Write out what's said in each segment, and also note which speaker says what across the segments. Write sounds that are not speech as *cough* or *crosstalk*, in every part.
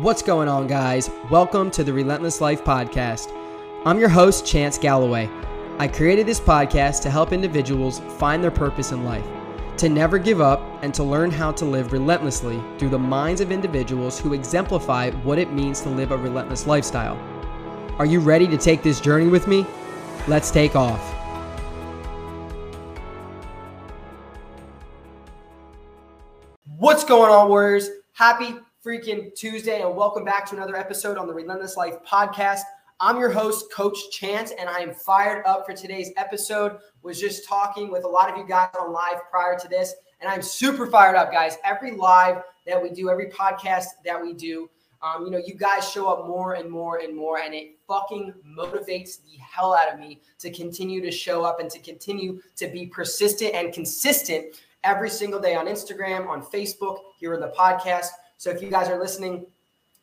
Speaker 1: What's going on, guys? Welcome to the Relentless Life Podcast. I'm your host, Chance Galloway. I created this podcast to help individuals find their purpose in life, to never give up, and to learn how to live relentlessly through the minds of individuals who exemplify what it means to live a relentless lifestyle. Are you ready to take this journey with me? Let's take off. What's going on, Warriors? Happy freaking Tuesday, and welcome back to another episode on the Relentless Life podcast. I'm your host, Coach Chance, and I am fired up for today's episode. Was just talking with a lot of you guys on live prior to this, and I'm super fired up, guys. Every live that we do, every podcast that we do, um, you know, you guys show up more and more and more, and it fucking motivates the hell out of me to continue to show up and to continue to be persistent and consistent every single day on Instagram, on Facebook, here in the podcast. So if you guys are listening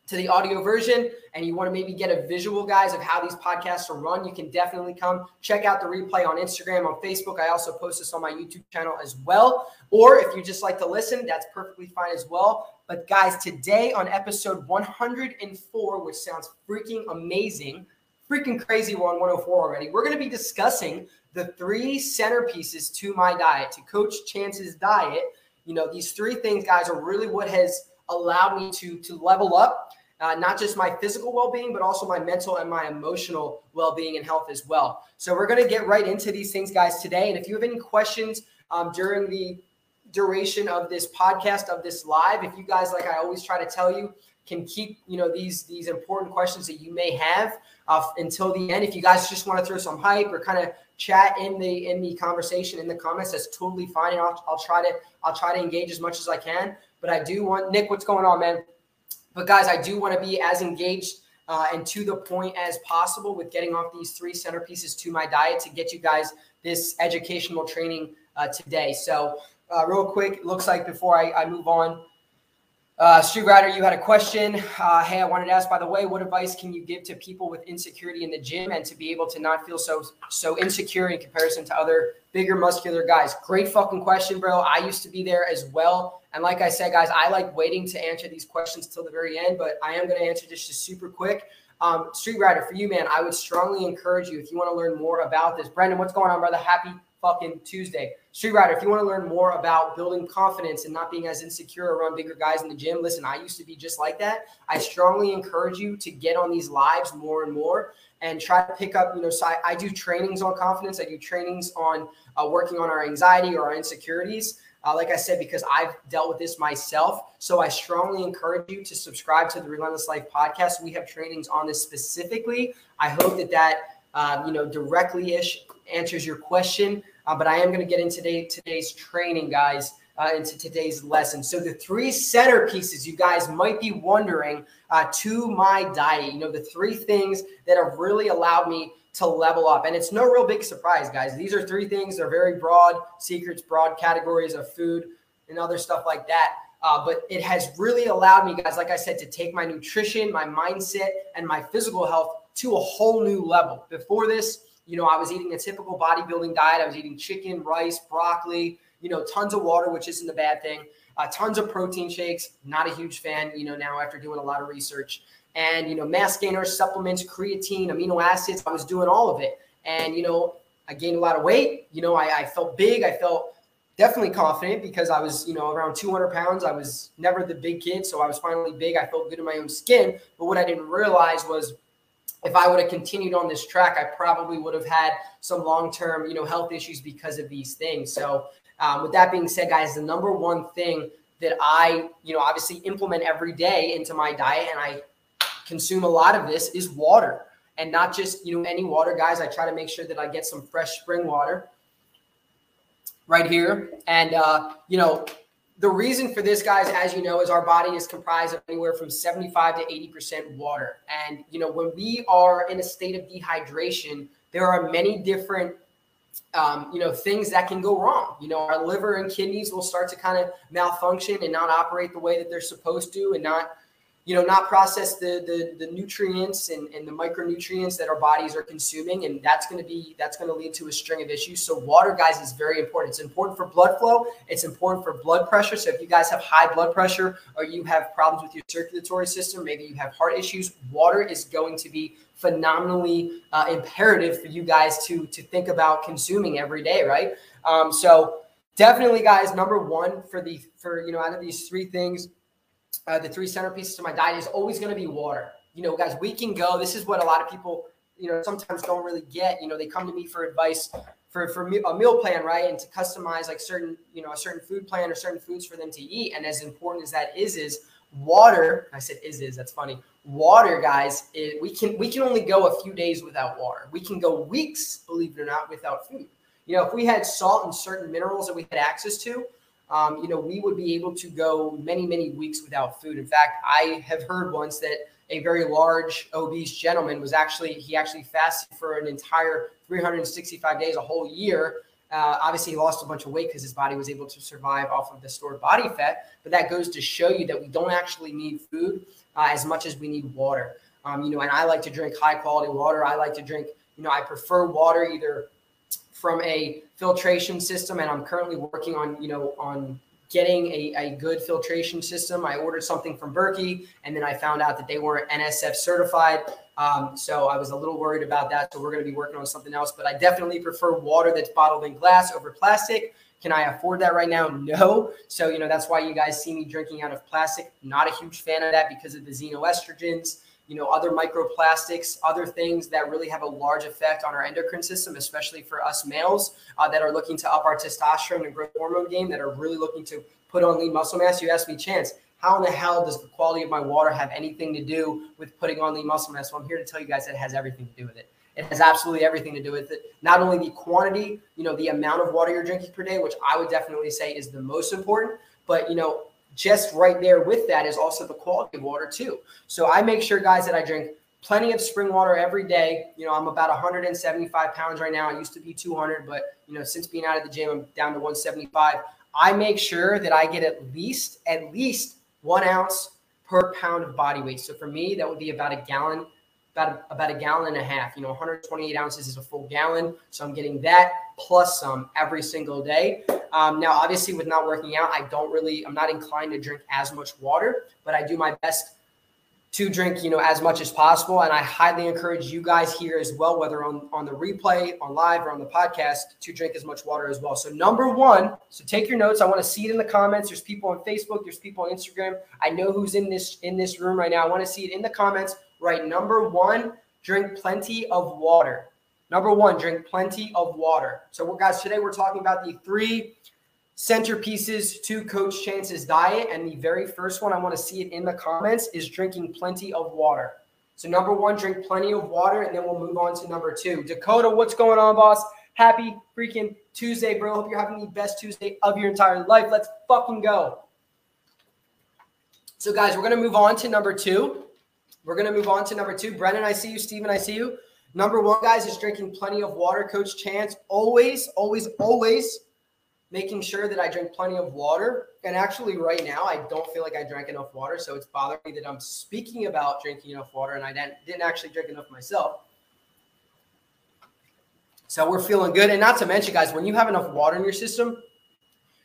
Speaker 1: to the audio version and you want to maybe get a visual, guys, of how these podcasts are run, you can definitely come check out the replay on Instagram, on Facebook. I also post this on my YouTube channel as well. Or if you just like to listen, that's perfectly fine as well. But guys, today on episode 104, which sounds freaking amazing, freaking crazy, we're on 104 already. We're going to be discussing the three centerpieces to my diet, to Coach Chance's diet. You know, these three things, guys, are really what has allowed me to to level up uh, not just my physical well-being but also my mental and my emotional well-being and health as well. So we're going to get right into these things guys today. And if you have any questions um, during the duration of this podcast of this live if you guys like i always try to tell you can keep you know these these important questions that you may have uh, until the end. If you guys just want to throw some hype or kind of chat in the in the conversation in the comments that's totally fine. And I'll, I'll try to i'll try to engage as much as i can but I do want Nick, what's going on, man? But guys, I do want to be as engaged uh, and to the point as possible with getting off these three centerpieces to my diet to get you guys this educational training uh, today. So, uh, real quick, looks like before I, I move on, uh, Rider, you had a question. Uh, hey, I wanted to ask, by the way, what advice can you give to people with insecurity in the gym and to be able to not feel so so insecure in comparison to other bigger, muscular guys? Great fucking question, bro. I used to be there as well. And like I said, guys, I like waiting to answer these questions till the very end, but I am going to answer this just super quick. Um, Street Rider, for you, man, I would strongly encourage you if you want to learn more about this. Brendan, what's going on, brother? Happy fucking Tuesday. Street Rider, if you want to learn more about building confidence and not being as insecure around bigger guys in the gym, listen, I used to be just like that. I strongly encourage you to get on these lives more and more and try to pick up, you know, so I, I do trainings on confidence. I do trainings on uh, working on our anxiety or our insecurities. Uh, like I said, because I've dealt with this myself. So I strongly encourage you to subscribe to the Relentless Life podcast. We have trainings on this specifically. I hope that that, uh, you know, directly ish answers your question. Uh, but I am going to get into today, today's training, guys, uh, into today's lesson. So the three centerpieces you guys might be wondering uh, to my diet, you know, the three things that have really allowed me to level up. And it's no real big surprise, guys. These are three things. They're very broad secrets, broad categories of food and other stuff like that. Uh, but it has really allowed me, guys, like I said, to take my nutrition, my mindset, and my physical health to a whole new level. Before this, you know, I was eating a typical bodybuilding diet. I was eating chicken, rice, broccoli, you know, tons of water, which isn't a bad thing. Uh, tons of protein shakes. Not a huge fan, you know, now after doing a lot of research. And, you know, mass gainers, supplements, creatine, amino acids. I was doing all of it. And, you know, I gained a lot of weight. You know, I, I felt big. I felt definitely confident because I was, you know, around 200 pounds. I was never the big kid. So I was finally big. I felt good in my own skin. But what I didn't realize was if I would have continued on this track, I probably would have had some long term, you know, health issues because of these things. So, um, with that being said, guys, the number one thing that I, you know, obviously implement every day into my diet, and I consume a lot of this, is water, and not just you know any water, guys. I try to make sure that I get some fresh spring water right here, and uh, you know, the reason for this, guys, as you know, is our body is comprised of anywhere from 75 to 80% water. And, you know, when we are in a state of dehydration, there are many different, um, you know, things that can go wrong. You know, our liver and kidneys will start to kind of malfunction and not operate the way that they're supposed to and not, you know, not process the the, the nutrients and, and the micronutrients that our bodies are consuming, and that's going to be that's going to lead to a string of issues. So water, guys, is very important. It's important for blood flow. It's important for blood pressure. So if you guys have high blood pressure or you have problems with your circulatory system, maybe you have heart issues, water is going to be phenomenally uh, imperative for you guys to to think about consuming every day, right? Um, so definitely, guys, number one for the for you know out of these three things uh, the three centerpieces to my diet is always going to be water. You know, guys, we can go. This is what a lot of people, you know, sometimes don't really get. You know, they come to me for advice for for a meal plan, right, and to customize like certain, you know, a certain food plan or certain foods for them to eat. And as important as that is, is water. I said is is that's funny. Water, guys, it, we can we can only go a few days without water. We can go weeks, believe it or not, without food. You know, if we had salt and certain minerals that we had access to, um, you know, we would be able to go many, many weeks without food. In fact, I have heard once that a very large obese gentleman was actually he actually fasted for an entire 365 days, a whole year. Uh, obviously, he lost a bunch of weight because his body was able to survive off of the stored body fat. But that goes to show you that we don't actually need food uh, as much as we need water. Um, you know, and I like to drink high quality water. I like to drink, you know, I prefer water either from a filtration system, and I'm currently working on you know on getting a, a good filtration system. I ordered something from Berkey, and then I found out that they weren't NSF certified. Um, so I was a little worried about that. So we're going to be working on something else. But I definitely prefer water that's bottled in glass over plastic. Can I afford that right now? No. So, you know, that's why you guys see me drinking out of plastic. Not a huge fan of that because of the xenoestrogens you know, other microplastics, other things that really have a large effect on our endocrine system, especially for us males uh, that are looking to up our testosterone and growth hormone game, that are really looking to put on lean muscle mass. You ask me, Chance, how in the hell does the quality of my water have anything to do with putting on lean muscle mass? Well, I'm here to tell you guys that it has everything to do with it. It has absolutely everything to do with it. Not only the quantity, you know, the amount of water you're drinking per day, which I would definitely say is the most important, but you know, just right there with that is also the quality of water too. So I make sure, guys, that I drink plenty of spring water every day. You know, I'm about 175 pounds right now. I used to be 200, but you know, since being out of the gym, I'm down to 175. I make sure that I get at least at least one ounce per pound of body weight. So for me, that would be about a gallon about a, about a gallon and a half. You know, 128 ounces is a full gallon, so I'm getting that plus some every single day. Um, now, obviously, with not working out, I don't really, I'm not inclined to drink as much water, but I do my best to drink, you know, as much as possible. And I highly encourage you guys here as well, whether on, on the replay, on live, or on the podcast, to drink as much water as well. So, number one, so take your notes. I want to see it in the comments. There's people on Facebook, there's people on Instagram. I know who's in this in this room right now. I want to see it in the comments right? Number one, drink plenty of water. Number one, drink plenty of water. So, guys, today we're talking about the three centerpieces to Coach Chance's diet. And the very first one, I want to see it in the comments, is drinking plenty of water. So, number one, drink plenty of water, and then we'll move on to number two. Dakota, what's going on, boss? Happy freaking Tuesday, bro. Hope you're having the best Tuesday of your entire life. Let's fucking go. So, guys, we're going to move on to number two. We're going to move on to number two. Brennan, I see you. Steven, I see you. Number one, guys, is drinking plenty of water. Coach Chance, always, always, always making sure that I drink plenty of water. And actually, right now, I don't feel like I drank enough water. So it's bothering me that I'm speaking about drinking enough water and I didn't, didn't actually drink enough myself. So we're feeling good. And not to mention, guys, when you have enough water in your system,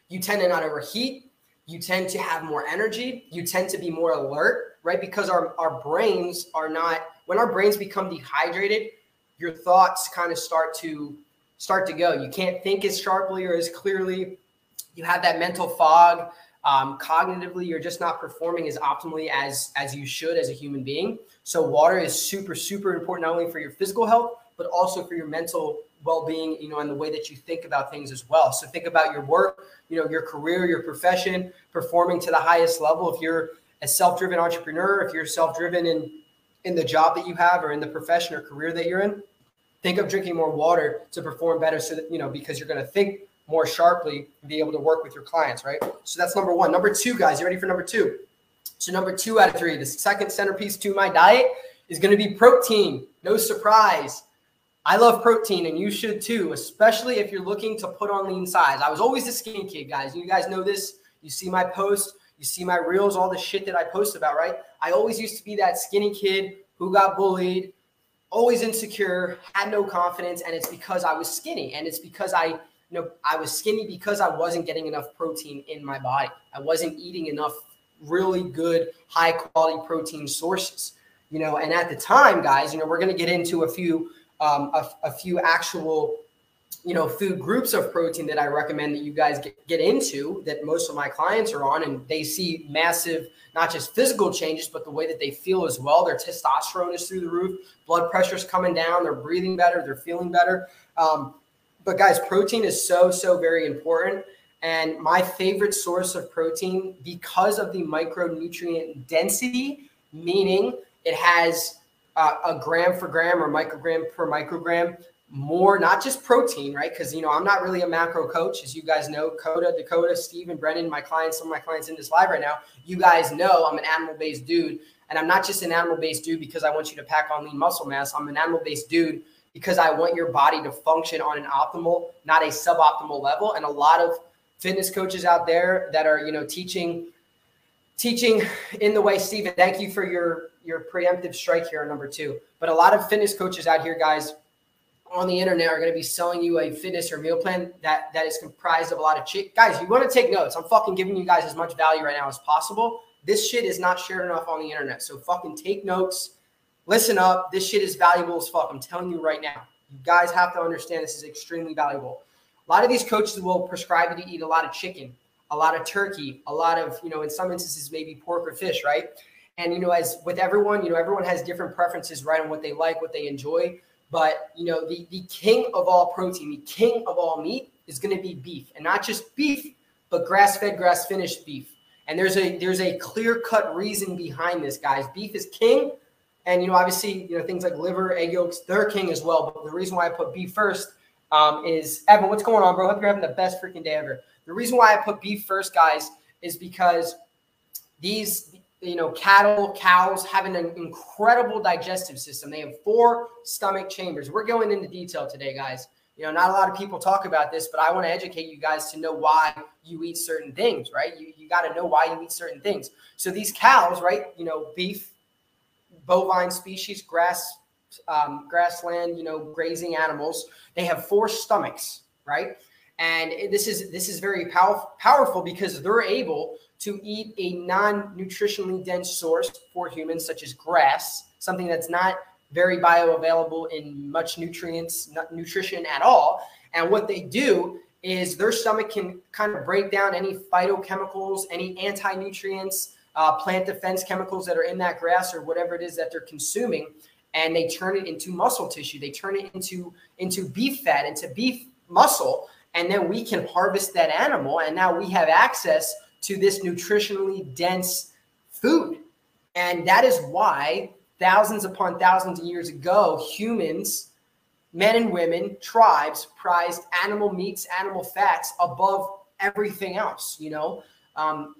Speaker 1: you tend to not overheat. You tend to have more energy. You tend to be more alert right? Because our, our brains are not, when our brains become dehydrated, your thoughts kind of start to start to go. You can't think as sharply or as clearly. You have that mental fog. Um, cognitively, you're just not performing as optimally as as you should as a human being. So water is super, super important not only for your physical health, but also for your mental well-being, you know, and the way that you think about things as well. So think about your work, you know, your career, your profession, performing to the highest level. If you're a self-driven entrepreneur, if you're self-driven in in the job that you have or in the profession or career that you're in, think of drinking more water to perform better so that you know because you're going to think more sharply and be able to work with your clients, right? So that's number 1. Number 2, guys, you ready for number 2? So number 2 out of 3, the second centerpiece to my diet is going to be protein. No surprise. I love protein and you should too, especially if you're looking to put on lean size. I was always a skinny kid, guys. You guys know this. You see my post You see my reels, all the shit that I post about, right? I always used to be that skinny kid who got bullied, always insecure, had no confidence, and it's because I was skinny, and it's because I, you know, I was skinny because I wasn't getting enough protein in my body. I wasn't eating enough really good, high quality protein sources. You know, and at the time, guys, you know, we're to get into a few, um, a, a few actual you know food groups of protein that i recommend that you guys get, get into that most of my clients are on and they see massive not just physical changes but the way that they feel as well. Their testosterone is through the roof. Blood pressure's coming down. They're breathing better. They're feeling better. Um, but guys protein is so so very important. And my favorite source of protein because of the micronutrient density meaning it has uh, a gram for gram or microgram per microgram more, not just protein, right? Because you know, I'm not really a macro coach, as you guys know. Coda, Dakota, Steve, and Brennan, my clients, some of my clients in this live right now. You guys know I'm an animal-based dude, and I'm not just an animal-based dude because I want you to pack on lean muscle mass. I'm an animal-based dude because I want your body to function on an optimal, not a suboptimal level. And a lot of fitness coaches out there that are, you know, teaching, teaching in the way, Steven, thank you for your your preemptive strike here on number two. But a lot of fitness coaches out here, guys, on the internet are going to be selling you a fitness or meal plan that that is comprised of a lot of chick guys you want to take notes. I'm fucking giving you guys as much value right now as possible. This shit is not shared enough on the internet so fucking take notes. Listen up. This shit is valuable as fuck. I'm telling you right now. You guys have to understand this is extremely valuable. A lot of these coaches will prescribe you to eat a lot of chicken a lot of turkey a lot of you know in some instances maybe pork or fish right? And you know as with everyone you know everyone has different preferences right on what they like what they enjoy but you know, the, the king of all protein, the king of all meat is going to be beef, and not just beef, but grass-fed, grass-finished beef. And there's a there's a clear-cut reason behind this, guys. Beef is king, and you know, obviously, you know, things like liver, egg yolks, they're king as well. But the reason why I put beef first um, is Evan. What's going on, bro? Hope you're having the best freaking day ever. The reason why I put beef first, guys, is because these you know, cattle, cows have an incredible digestive system. They have four stomach chambers. We're going into detail today, guys. You know, not a lot of people talk about this, but I want to educate you guys to know why you eat certain things, right? You, you got to know why you eat certain things. So these cows, right? You know, beef, bovine species, grass, um, grassland, you know, grazing animals. They have four stomachs, right? And this is this is very pow- powerful because they're able to eat a non-nutritionally dense source for humans, such as grass, something that's not very bioavailable in much nutrients, nutrition at all. And what they do is their stomach can kind of break down any phytochemicals, any anti-nutrients, uh, plant defense chemicals that are in that grass or whatever it is that they're consuming, and they turn it into muscle tissue. They turn it into into beef fat, into beef muscle, and then we can harvest that animal, and now we have access to this nutritionally dense food. And that is why thousands upon thousands of years ago, humans, men and women, tribes prized animal meats, animal fats above everything else. You know, um,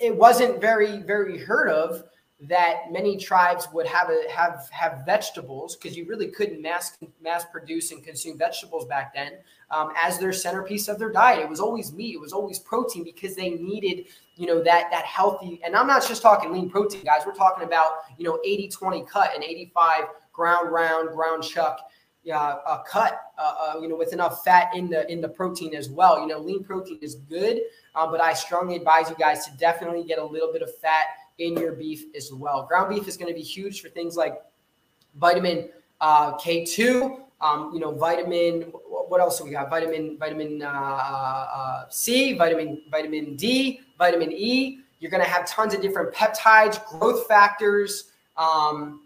Speaker 1: it wasn't very, very heard of that many tribes would have a, have have vegetables because you really couldn't mass mass produce and consume vegetables back then um, as their centerpiece of their diet. It was always meat. It was always protein because they needed you know that that healthy. And I'm not just talking lean protein, guys. We're talking about you know 80-20 cut and 85 ground round ground chuck. Yeah, a cut, uh, uh, you know, with enough fat in the in the protein as well. You know, lean protein is good, uh, but I strongly advise you guys to definitely get a little bit of fat in your beef as well. Ground beef is going to be huge for things like vitamin uh, K2, um, you know, vitamin, what else do we got? Vitamin, vitamin uh, uh, C, vitamin, vitamin D, vitamin E. You're going to have tons of different peptides, growth factors. Um,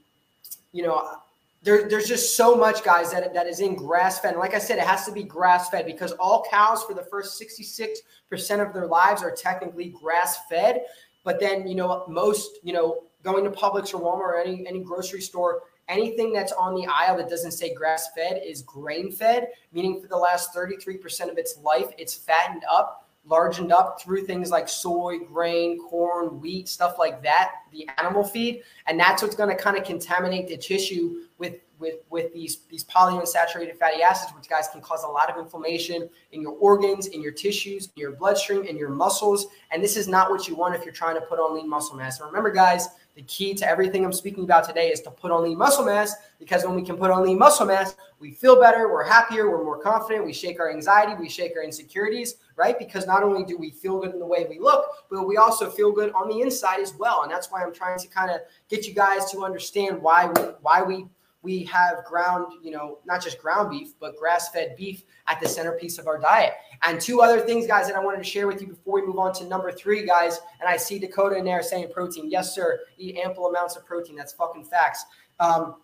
Speaker 1: you know, there, there's just so much, guys, that, that is in grass fed. And like I said, it has to be grass fed because all cows for the first 66% of their lives are technically grass fed. But then, you know, most, you know, going to Publix or Walmart or any any grocery store, anything that's on the aisle that doesn't say grass fed is grain fed, meaning for the last 33% of its life, it's fattened up, largened up through things like soy, grain, corn, wheat, stuff like that, the animal feed. And that's what's going to kind of contaminate the tissue with with with these these polyunsaturated fatty acids, which guys can cause a lot of inflammation in your organs, in your tissues, in your bloodstream, in your muscles. And this is not what you want if you're trying to put on lean muscle mass. And remember, guys, the key to everything I'm speaking about today is to put on lean muscle mass because when we can put on lean muscle mass, we feel better, we're happier, we're more confident, we shake our anxiety, we shake our insecurities, right? Because not only do we feel good in the way we look, but we also feel good on the inside as well. And that's why I'm trying to kind of get you guys to understand why we, why we we have ground, you know, not just ground beef, but grass fed beef at the centerpiece of our diet. And two other things, guys, that I wanted to share with you before we move on to number three, guys. And I see Dakota in there saying protein. Yes, sir. Eat ample amounts of protein. That's fucking facts. Um,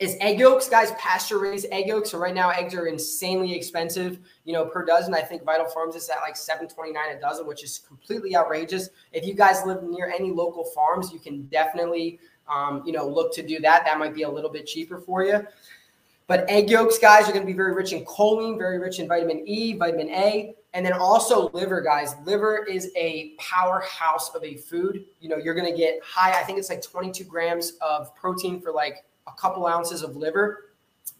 Speaker 1: is egg yolks, guys, pasture raised egg yolks. So right now, eggs are insanely expensive, you know, per dozen. I think Vital Farms is at like seven twenty nine a dozen, which is completely outrageous. If you guys live near any local farms, you can definitely um, you know, look to do that. That might be a little bit cheaper for you. But egg yolks, guys, are going to be very rich in choline, very rich in vitamin E, vitamin A, and then also liver, guys. Liver is a powerhouse of a food. You know, you're going to get high, I think it's like 22 grams of protein for like a couple ounces of liver.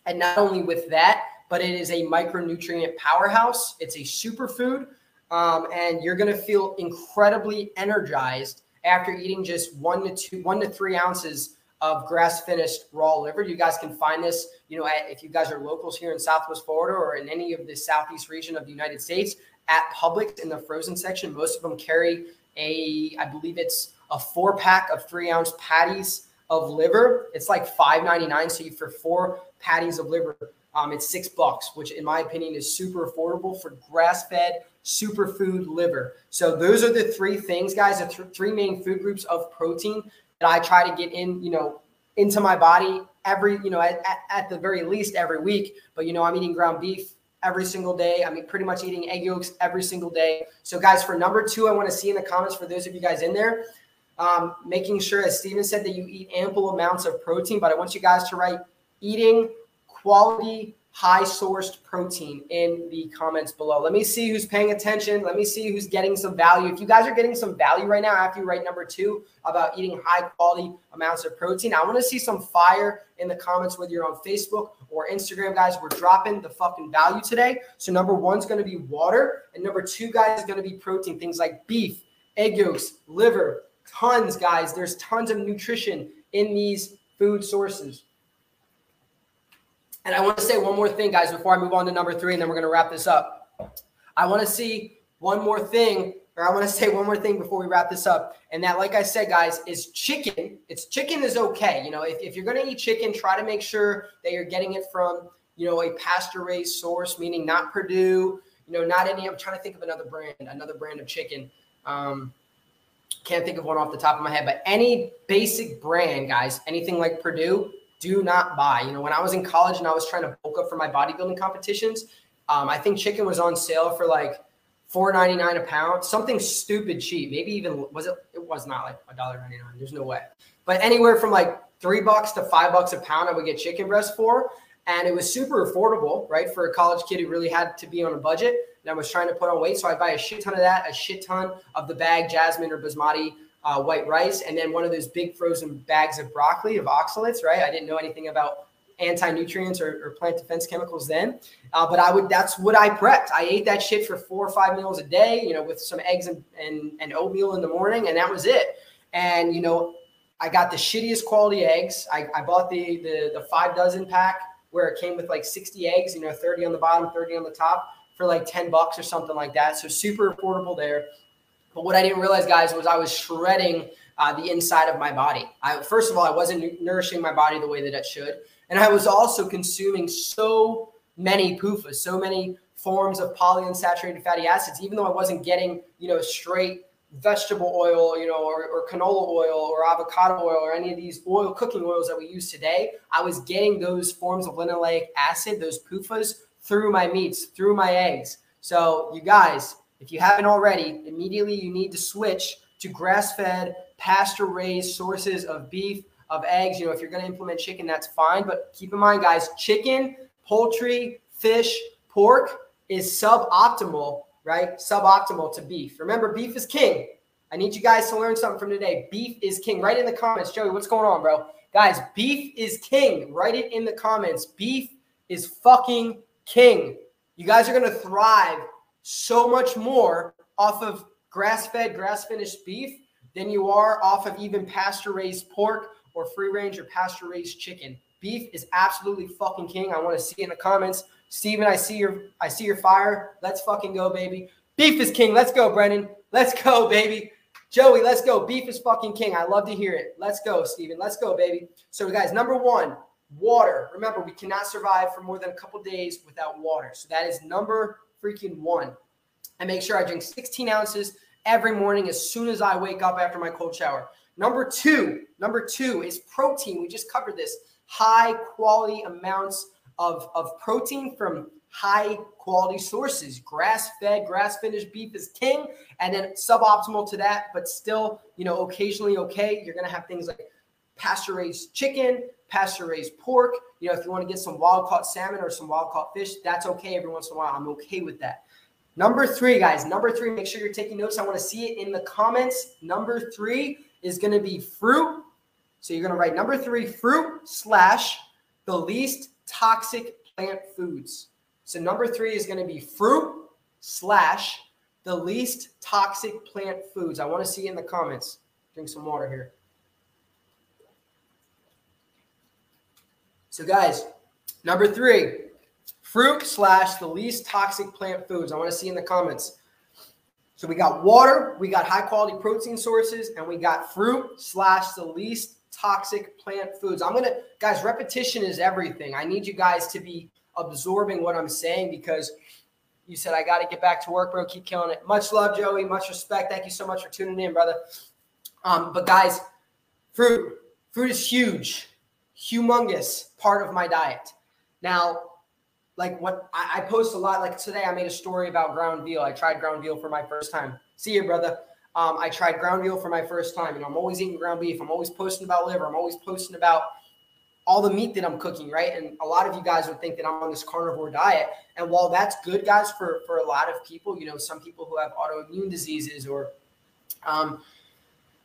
Speaker 1: And not only with that, but it is a micronutrient powerhouse. It's a superfood. Um, and you're going to feel incredibly energized after eating just one to two, one to three ounces of grass finished raw liver. You guys can find this, you know, at, if you guys are locals here in Southwest Florida or in any of the Southeast region of the United States at Publix in the frozen section. Most of them carry a, I believe it's a four pack of three ounce patties of liver. It's like five ninety nine. So you for four patties of liver, um, it's six bucks, which in my opinion is super affordable for grass fed superfood liver. So those are the three things, guys, the th- three main food groups of protein that I try to get in, you know, into my body every, you know, at, at, at the very least every week. But, you know, I'm eating ground beef every single day. I mean, pretty much eating egg yolks every single day. So, guys, for number two, I want to see in the comments for those of you guys in there, um, making sure, as Steven said, that you eat ample amounts of protein. But I want you guys to write eating quality high sourced protein in the comments below. Let me see who's paying attention. Let me see who's getting some value. If you guys are getting some value right now after you write number two about eating high quality amounts of protein, I want to see some fire in the comments, whether you're on Facebook or Instagram, guys. We're dropping the fucking value today. So, number one is going to be water, and number two, guys, is going to be protein, things like beef, egg yolks, liver, tons, guys. There's tons of nutrition in these food sources. And I want to say one more thing, guys, before I move on to number three, and then we're going to wrap this up. I want to see one more thing, or I want to *laughs* say one more thing before we wrap this up. And that, like I said, guys, is chicken. It's chicken is okay. You know, if, if you're going to eat chicken, try to make sure that you're getting it from, you know, a pasture raised source, meaning not Perdue, you know, not any. I'm trying to think of another brand, another brand of chicken. Um, can't think of one off the top of my head, but any basic brand, guys, anything like Perdue, do not buy. You know, when I was in college and I was trying to bulk up for my bodybuilding competitions, um, I think chicken was on sale for like four ninety nine a pound, something stupid cheap. Maybe even was it? It was not like a dollar ninety nine. There's no way. But anywhere from like three bucks to five bucks a pound, I would get chicken breast for, and it was super affordable, right, for a college kid who really had to be on a budget and I was trying to put on weight. So I'd buy a shit ton of that, a shit ton of the bag jasmine or basmati uh, white rice, and then one of those big frozen bags of broccoli of oxalates. Right, I didn't know anything about anti-nutrients or, or plant defense chemicals then, uh, but I would. That's what I prepped. I ate that shit for four or five meals a day. You know, with some eggs and and, and oatmeal in the morning, and that was it. And you know, I got the shittiest quality eggs. I, I bought the, the the five dozen pack where it came with like 60 eggs, you know, 30 on the bottom, 30 on the top for like 10 bucks or something like that. So super affordable there. But what I didn't realize, guys, was I was shredding uh, the inside of my body. I, first of all, I wasn't nourishing my body the way that it should. And I was also consuming so many PUFAs, so many forms of polyunsaturated fatty acids, even though I wasn't getting, you know, straight vegetable oil, you know, or, or, canola oil or avocado oil or any of these oil cooking oils that we use today. I was getting those forms of linoleic acid, those PUFAs, through my meats, through my eggs. So, you guys, if you haven't already, immediately you need to switch to grass fed, pasture raised sources of beef, of eggs. You know, if you're going to implement chicken, that's fine. But keep in mind, guys, chicken, poultry, fish, pork is suboptimal, right? Suboptimal to beef. Remember, beef is king. I need you guys to learn something from today. Beef is king. Write in the comments, Joey. What's going on, bro? Guys, beef is king. Write it in the comments. Beef is fucking king. You guys are gonna thrive so much more off of grass-fed, grass-finished beef than you are off of even pasture-raised pork or free-range or pasture-raised chicken. Beef is absolutely fucking king. I want to see in the comments. Steven, I see your I see your fire. Let's fucking go, baby. Beef is king. Let's go, Brennan. Let's go, baby. Joey, let's go. Beef is fucking king. I love to hear it. Let's go, Steven. Let's go, baby. So, guys, number one, water. Remember, we cannot survive for more than a couple days without water. So that is number freaking one. I make sure I drink 16 ounces every morning as soon as I wake up after my cold shower. Number two, number two is protein. We just covered this. High quality amounts of, of protein from high quality sources. Grass fed, grass finished beef is king. And then suboptimal to that, but still, you know, occasionally okay. You're going to have things like pasture raised chicken, pasture raised pork. You know, if you want to get some wild caught salmon or some wild caught fish, that's okay every once in a while. I'm okay with that. Number three, guys, number three, make sure you're taking notes. I want to see it in the comments. Number three is going to be fruit. So you're going to write number three, fruit slash the least toxic plant foods. So number three is going to be fruit slash the least toxic plant foods. I want to see it in the comments. Drink some water here. So, guys, number three, fruit slash the least toxic plant foods. I want to see in the comments. So we got water, we got high quality protein sources, and we got fruit slash the least toxic plant foods. I'm gonna, guys, repetition is everything. I need you guys to be absorbing what I'm saying because you said I got to get back to work, bro. Keep killing it. Much love, Joey. Much respect. Thank you so much for tuning in, brother. Um, but guys, fruit, fruit is huge humongous part of my diet. Now, like what I, I, post a lot, like today I made a story about ground veal. I tried ground veal for my first time. See you, brother. Um, I tried ground veal for my first time. You know, I'm always eating ground beef. I'm always posting about liver. I'm always posting about all the meat that I'm cooking, right? And a lot of you guys would think that I'm on this carnivore diet. And while that's good, guys, for for a lot of people, you know, some people who have autoimmune diseases or um,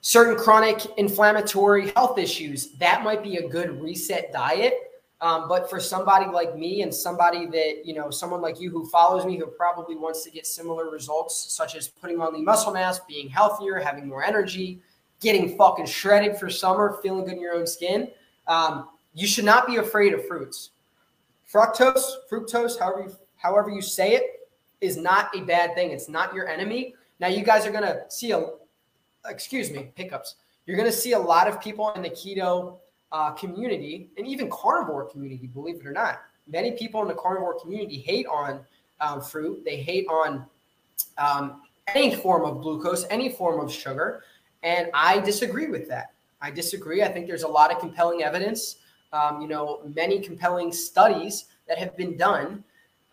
Speaker 1: certain chronic inflammatory health issues, that might be a good reset diet. Um, but for somebody like me and somebody that, you know, someone like you who follows me who probably wants to get similar results, such as putting on the muscle mass, being healthier, having more energy, getting fucking shredded for summer, feeling good in your own skin, um, you should not be afraid of fruits. Fructose, fructose, however you, however you say it, is not a bad thing. It's not your enemy. Now, you guys are going to see a, excuse me, pickups. You're going to see a lot of people in the keto uh, community and even carnivore community, believe it or not. Many people in the carnivore community hate on um, fruit. They hate on um, any form of glucose, any form of sugar. And I disagree with that. I disagree. I think there's a lot of compelling evidence, um, you know, many compelling studies that have been done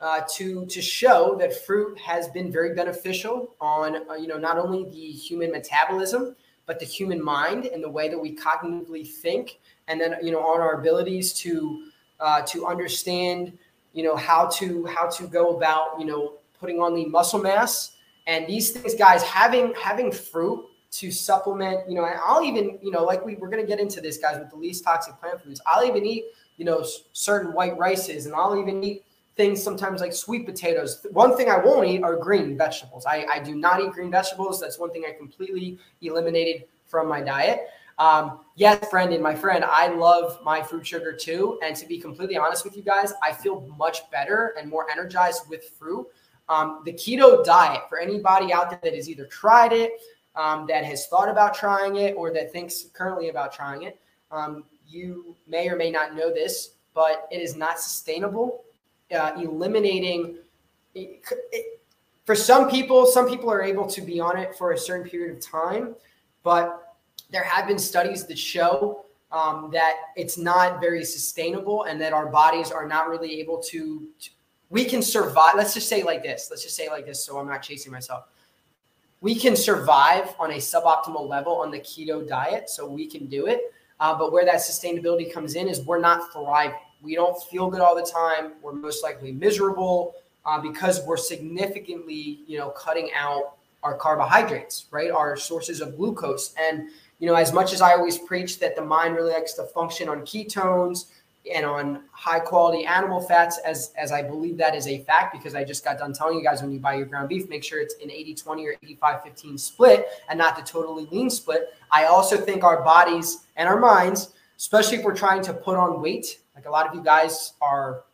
Speaker 1: uh, to to show that fruit has been very beneficial on uh, you know not only the human metabolism but the human mind and the way that we cognitively think and then you know on our abilities to uh, to understand you know how to how to go about you know putting on the muscle mass. And these things guys having having fruit to supplement you know and i'll even you know like we, we're going to get into this guys with the least toxic plant foods. I'll even eat you know certain white rices and i'll even eat things sometimes like sweet potatoes. One thing I won't eat are green vegetables. I, I do not eat green vegetables. That's one thing I completely eliminated from my diet. Um, yes, Brendan, my friend, I love my fruit sugar too. And to be completely honest with you guys, I feel much better and more energized with fruit. Um, the keto diet, for anybody out there that has either tried it, um, that has thought about trying it, or that thinks currently about trying it, um, you may or may not know this, but it is not sustainable uh, eliminating for some people some people are able to be on it for a certain period of time but there have been studies that show um, that it's not very sustainable and that our bodies are not really able to, to we can survive let's just say like this let's just say like this so i'm not chasing myself. We can survive on a suboptimal level on the keto diet so we can do it uh, but where that sustainability comes in is we're not thriving we don't feel good all the time. We're most likely miserable uh, because we're significantly, you know, cutting out our carbohydrates, right? Our sources of glucose. And, you know, as much as I always preach that the mind really likes to function on ketones and on high quality animal fats, as, as I believe that is a fact, because I just got done telling you guys when you buy your ground beef, make sure it's an 80 20 or 85 15 split and not the totally lean split. I also think our bodies and our minds, especially if we're trying to put on weight, like a lot of you guys are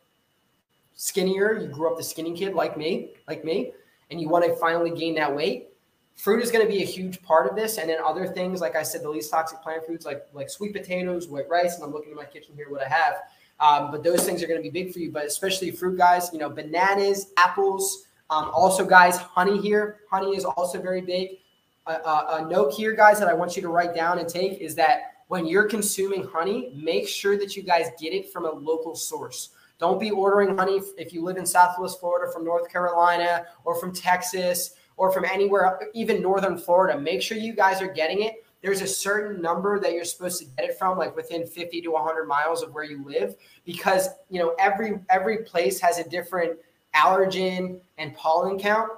Speaker 1: skinnier, you grew up the skinny kid like me, like me and you want to finally gain that weight, fruit is going to be a huge part of this. And then other things, like I said, the least toxic plant foods like like sweet potatoes, white rice, and I'm looking in my kitchen here what I have. Um, but those things are going to be big for you. But especially fruit, guys, you know, bananas, apples. Um, also, guys, honey here. Honey is also very big. a note here, guys, that I want you to write down and take is that when you're consuming honey, make sure that you guys get it from a local source. Don't be ordering honey if you live in Southwest Florida from North Carolina or from Texas or from anywhere, even Northern Florida. Make sure you guys are getting it. There's a certain number that you're supposed to get it from, like within 50 to 100 miles of where you live, because you know every every place has a different allergen and pollen count,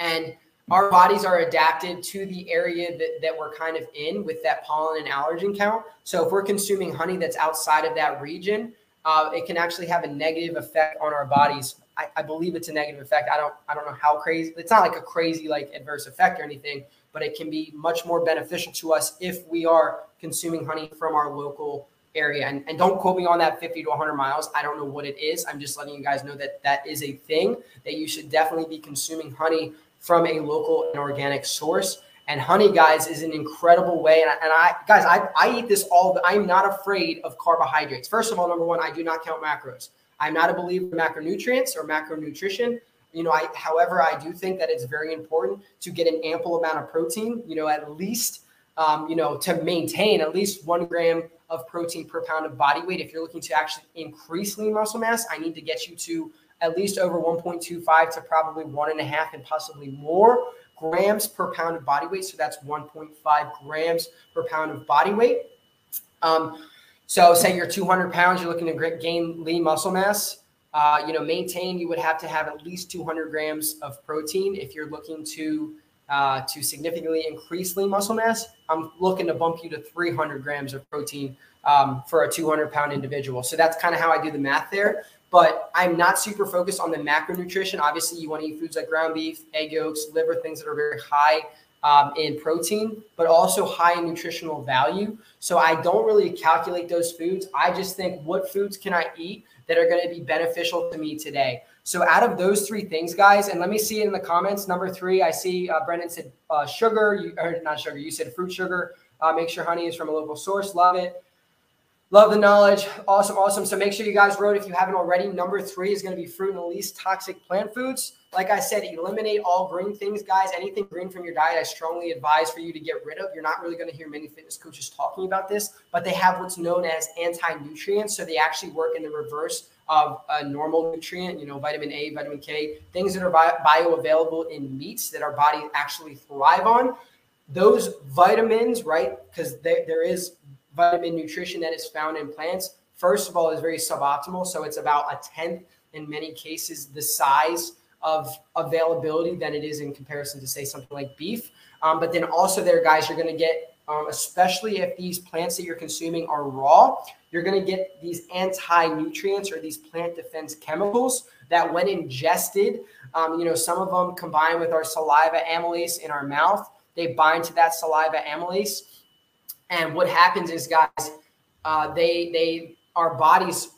Speaker 1: and our bodies are adapted to the area that, that we're kind of in with that pollen and allergen count. So if we're consuming honey that's outside of that region, uh, it can actually have a negative effect on our bodies. I, I, believe it's a negative effect. I don't I don't know how crazy. It's not like a crazy like adverse effect or anything, but it can be much more beneficial to us if we are consuming honey from our local area. And, and don't quote me on that 50 to 100 miles. I don't know what it is. I'm just letting you guys know that that is a thing that you should definitely be consuming honey from a local and organic source. And honey, guys, is an incredible way. And I, and I guys, I, I eat this all. I'm not afraid of carbohydrates. First of all, number one, I do not count macros. I'm not a believer in macronutrients or macronutrition. You know, I, however, I do think that it's very important to get an ample amount of protein. You know, at least, um, you know, to maintain at least one gram of protein per pound of body weight. If you're looking to actually increase lean muscle mass, I need to get you to at least over 1.25 to probably one and a half and possibly more grams per pound of body weight. So that's 1.5 grams per pound of body weight. Um, so say you're 200 pounds, you're looking to gain lean muscle mass. Uh, you know, maintain, you would have to have at least 200 grams of protein. If you're looking to uh, to significantly increase lean muscle mass, I'm looking to bump you to 300 grams of protein um, for a 200 pound individual. So that's kind of how I do the math there but I'm not super focused on the macronutrition. Obviously, you want to eat foods like ground beef, egg yolks, liver, things that are very high um, in protein, but also high in nutritional value. So I don't really calculate those foods. I just think what foods can I eat that are going to be beneficial to me today. So out of those three things, guys, and let me see in the comments. Number three, I see uh, Brendan said uh, sugar, you, or not sugar. You said fruit sugar. Uh, make sure honey is from a local source. Love it. Love the knowledge. Awesome, awesome. So make sure you guys wrote if you haven't already. Number three is going to be fruit and the least toxic plant foods. Like I said, eliminate all green things, guys. Anything green from your diet, I strongly advise for you to get rid of. You're not really going to hear many fitness coaches talking about this, but they have what's known as anti-nutrients. So they actually work in the reverse of a normal nutrient, you know, vitamin A, vitamin K, things that are bioavailable in meats that our body actually thrive on. Those vitamins, right? Because there is vitamin nutrition that is found in plants, first of all, is very suboptimal. So it's about a tenth in many cases the size of availability than it is in comparison to, say, something like beef. Um, but then also, there, guys, you're going to get, um, especially if these plants that you're consuming are raw, you're going to get these anti nutrients or these plant defense chemicals that, when ingested, um, you know, some of them combine with our saliva amylase in our mouth. They bind to that saliva amylase and what happens is, guys, uh, they they our bodies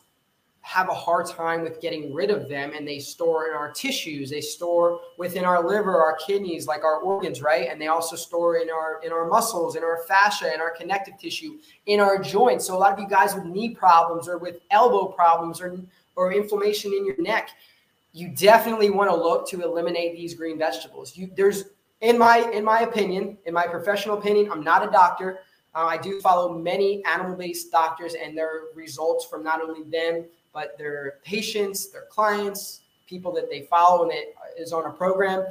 Speaker 1: have a hard time with getting rid of them and they store in our tissues. They store within our liver our kidneys like our organs right? And they also store in our in our muscles in our fascia in our connective tissue in our joints. So a lot of you guys with knee problems or with elbow problems or or inflammation in your neck you definitely want to look to eliminate these green vegetables. You there's in my in my opinion in my professional opinion i'm not a doctor uh, I do follow many animal based doctors and their results from not only them, but their patients, their clients, people that they follow and it is on a program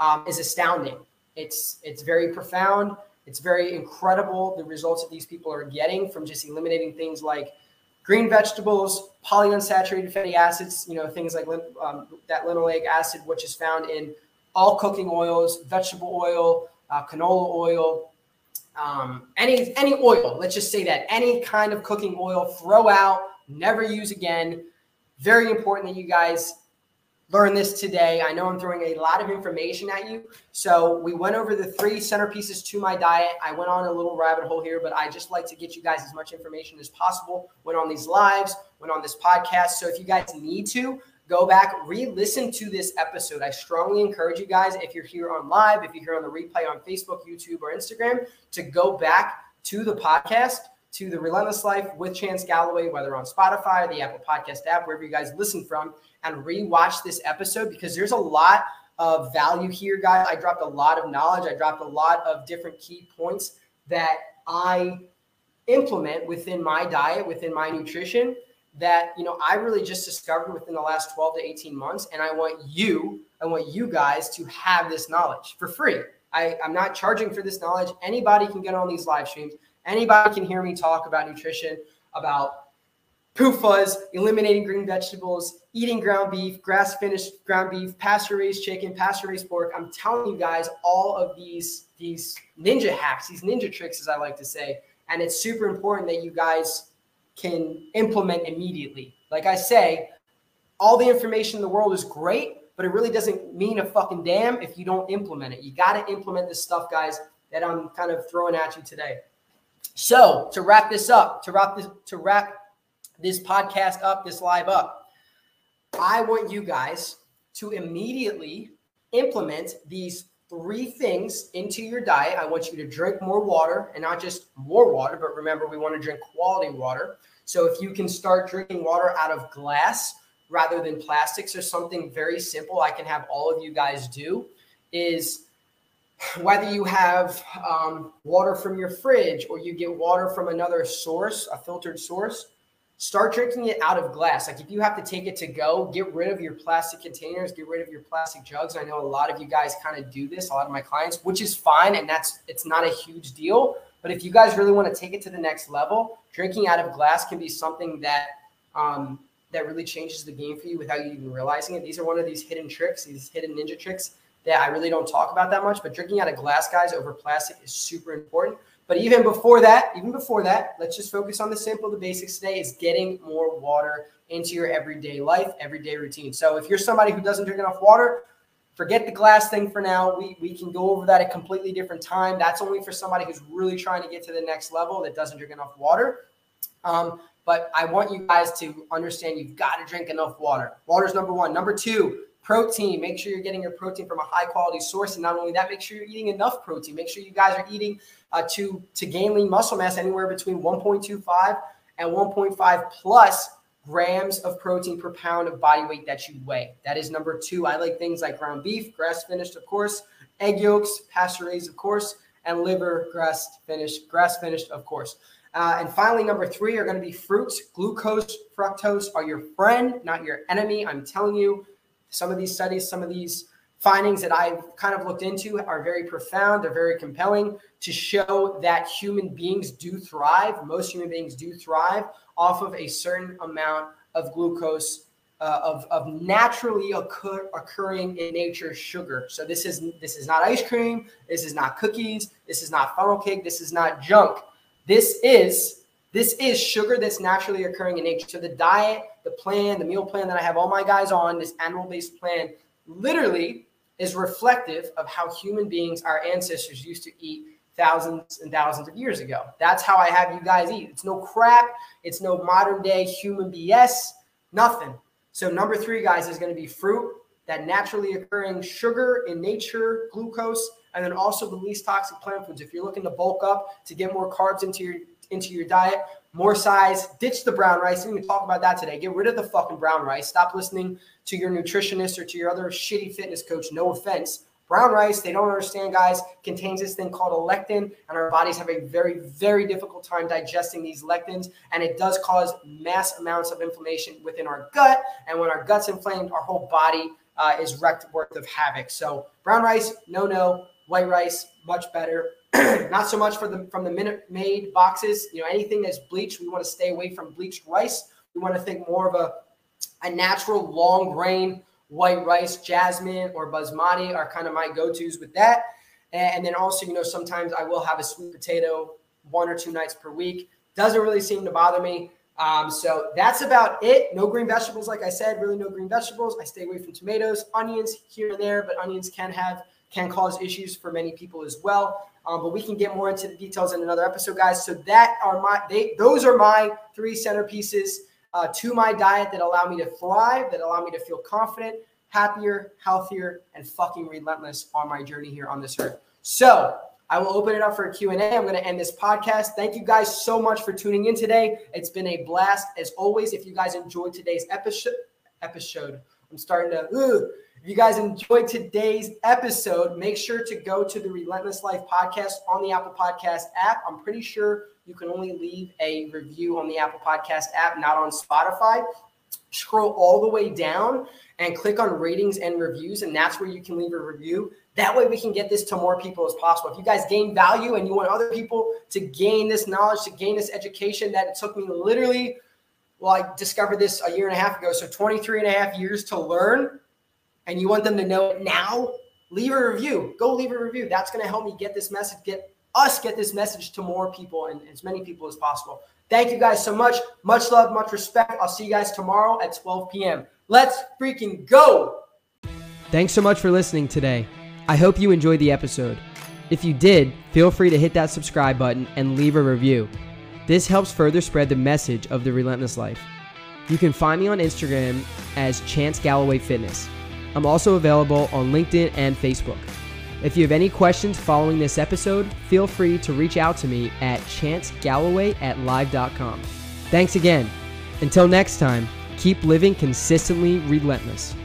Speaker 1: um, is astounding. It's, it's very profound. It's very incredible the results that these people are getting from just eliminating things like green vegetables, polyunsaturated fatty acids, you know, things like um, that linoleic acid, which is found in all cooking oils, vegetable oil, uh, canola oil, um, any any oil. Let's just say that any kind of cooking oil, throw out, never use again. Very important that you guys learn this today. I know I'm throwing a lot of information at you. So we went over the three centerpieces to my diet. I went on a little rabbit hole here, but I just like to get you guys as much information as possible. Went on these lives, went on this podcast. So if you guys need to, go back, re-listen to this episode. I strongly encourage you guys, if you're here on live, if you're here on the replay on Facebook, YouTube, or Instagram, to go back to the podcast, to the Relentless Life with Chance Galloway, whether on Spotify, or the Apple Podcast app, wherever you guys listen from, and re-watch this episode because there's a lot of value here, guys. I dropped a lot of knowledge. I dropped a lot of different key points that I implement within my diet, within my nutrition that you know I really just discovered within the last 12 to 18 months and I want you I want you guys to have this knowledge for free. I, I'm not charging for this knowledge. Anybody can get on these live streams. Anybody can hear me talk about nutrition, about PUFAs, eliminating green vegetables, eating ground beef, grass finished ground beef, pasture raised chicken, pasture raised pork. I'm telling you guys all of these these ninja hacks, these ninja tricks, as I like to say. And it's super important that you guys can implement immediately. Like I say, all the information in the world is great, but it really doesn't mean a fucking damn if you don't implement it. You got to implement this stuff, guys, that I'm kind of throwing at you today. So to wrap this up, to wrap this, to wrap this podcast up, this live up, I want you guys to immediately implement these three things into your diet. I want you to drink more water and not just more water, but remember, we want to drink quality water. So if you can start drinking water out of glass rather than plastics or something very simple, I can have all of you guys do is whether you have um, water from your fridge or you get water from another source, a filtered source, start drinking it out of glass. Like if you have to take it to go, get rid of your plastic containers, get rid of your plastic jugs. I know a lot of you guys kind of do this, a lot of my clients, which is fine. And that's, it's not a huge deal. But if you guys really want to take it to the next level, drinking out of glass can be something that um, that really changes the game for you without you even realizing it. These are one of these hidden tricks, these hidden ninja tricks that I really don't talk about that much. But drinking out of glass, guys, over plastic is super important. But even before that, even before that, let's just focus on the simple, the basics today is getting more water into your everyday life, everyday routine. So if you're somebody who doesn't drink enough water, forget the glass thing for now. We, we can go over that at completely different time. That's only for somebody who's really trying to get to the next level that doesn't drink enough water. Um, but I want you guys to understand you've got to drink enough water. Water's number one. Number two, protein. Make sure you're getting your protein from a high quality source. And not only that, make sure you're eating enough protein. Make sure you guys are eating uh, to, to gain lean muscle mass anywhere between 1.25 and 1.5 plus grams of protein per pound of body weight that you weigh. That is number two. I like things like ground beef, grass finished, of course, egg yolks, pasture raised, of course, and liver, grass finished, grass finished, of course. Uh, and finally, number three are going to be fruits. Glucose, fructose are your friend, not your enemy. I'm telling you, some of these studies, some of these findings that I've kind of looked into are very profound. They're very compelling to show that human beings do thrive. Most human beings do thrive off of a certain amount of glucose uh, of, of naturally occur, occurring in nature sugar. So this is this is not ice cream. This is not cookies. This is not funnel cake. This is not junk. This is this is sugar that's naturally occurring in nature. So the diet, the plan, the meal plan that I have all my guys on, this animal based plan, literally is reflective of how human beings, our ancestors, used to eat thousands and thousands of years ago. That's how I have you guys eat. It's no crap. It's no modern day human BS. Nothing. So number three, guys, is going to be fruit, that naturally occurring sugar in nature, glucose, and then also the least toxic plant foods. If you're looking to bulk up to get more carbs into your into your diet, more size, ditch the brown rice. We can talk about that today. Get rid of the fucking brown rice. Stop listening to your nutritionist or to your other shitty fitness coach. No offense. Brown rice, they don't understand, guys, contains this thing called a lectin, and our bodies have a very, very difficult time digesting these lectins, and it does cause mass amounts of inflammation within our gut. And when our gut's inflamed, our whole body uh, is wrecked worth of havoc. So brown rice, no, no. White rice, much better. *clears throat* Not so much for the from the Minute made boxes. You know, anything that's bleached, we want to stay away from bleached rice. We want to think more of a a natural long grain white rice, jasmine, or basmati are kind of my go-tos with that. And then also, you know, sometimes I will have a sweet potato one or two nights per week. Doesn't really seem to bother me. Um, so that's about it. No green vegetables, like I said, really no green vegetables. I stay away from tomatoes, onions here and there, but onions can have can cause issues for many people as well. Um, but we can get more into the details in another episode, guys. So that are my they those are my three centerpieces uh, to my diet that allow me to thrive, that allow me to feel confident, happier, healthier, and fucking relentless on my journey here on this earth. So I will open it up for a Q&A. I'm going to end this podcast. Thank you guys so much for tuning in today. It's been a blast as always. If you guys enjoyed today's episode, episode, I'm starting to. If you guys enjoyed today's episode, make sure to go to the Relentless Life podcast on the Apple Podcast app. I'm pretty sure you can only leave a review on the Apple Podcast app, not on Spotify. Scroll all the way down and click on ratings and reviews, and that's where you can leave a review. That way, we can get this to more people as possible. If you guys gain value and you want other people to gain this knowledge, to gain this education that it took me literally, well, I discovered this a year and a half ago. So 23 and a half years to learn, and you want them to know it now, leave a review. Go leave a review. That's going to help me get this message, get us get this message to more people and as many people as possible. Thank you guys so much. Much love, much respect. I'll see you guys tomorrow at 12 p.m. Let's freaking go.
Speaker 2: Thanks so much for listening today. I hope you enjoyed the episode. If you did, feel free to hit that subscribe button and leave a review. This helps further spread the message of the Relentless Life. You can find me on Instagram as Chance Galloway Fitness. I'm also available on LinkedIn and Facebook. If you have any questions following this episode, feel free to reach out to me at chancegalloway at live.com. Thanks again. Until next time, keep living consistently relentless.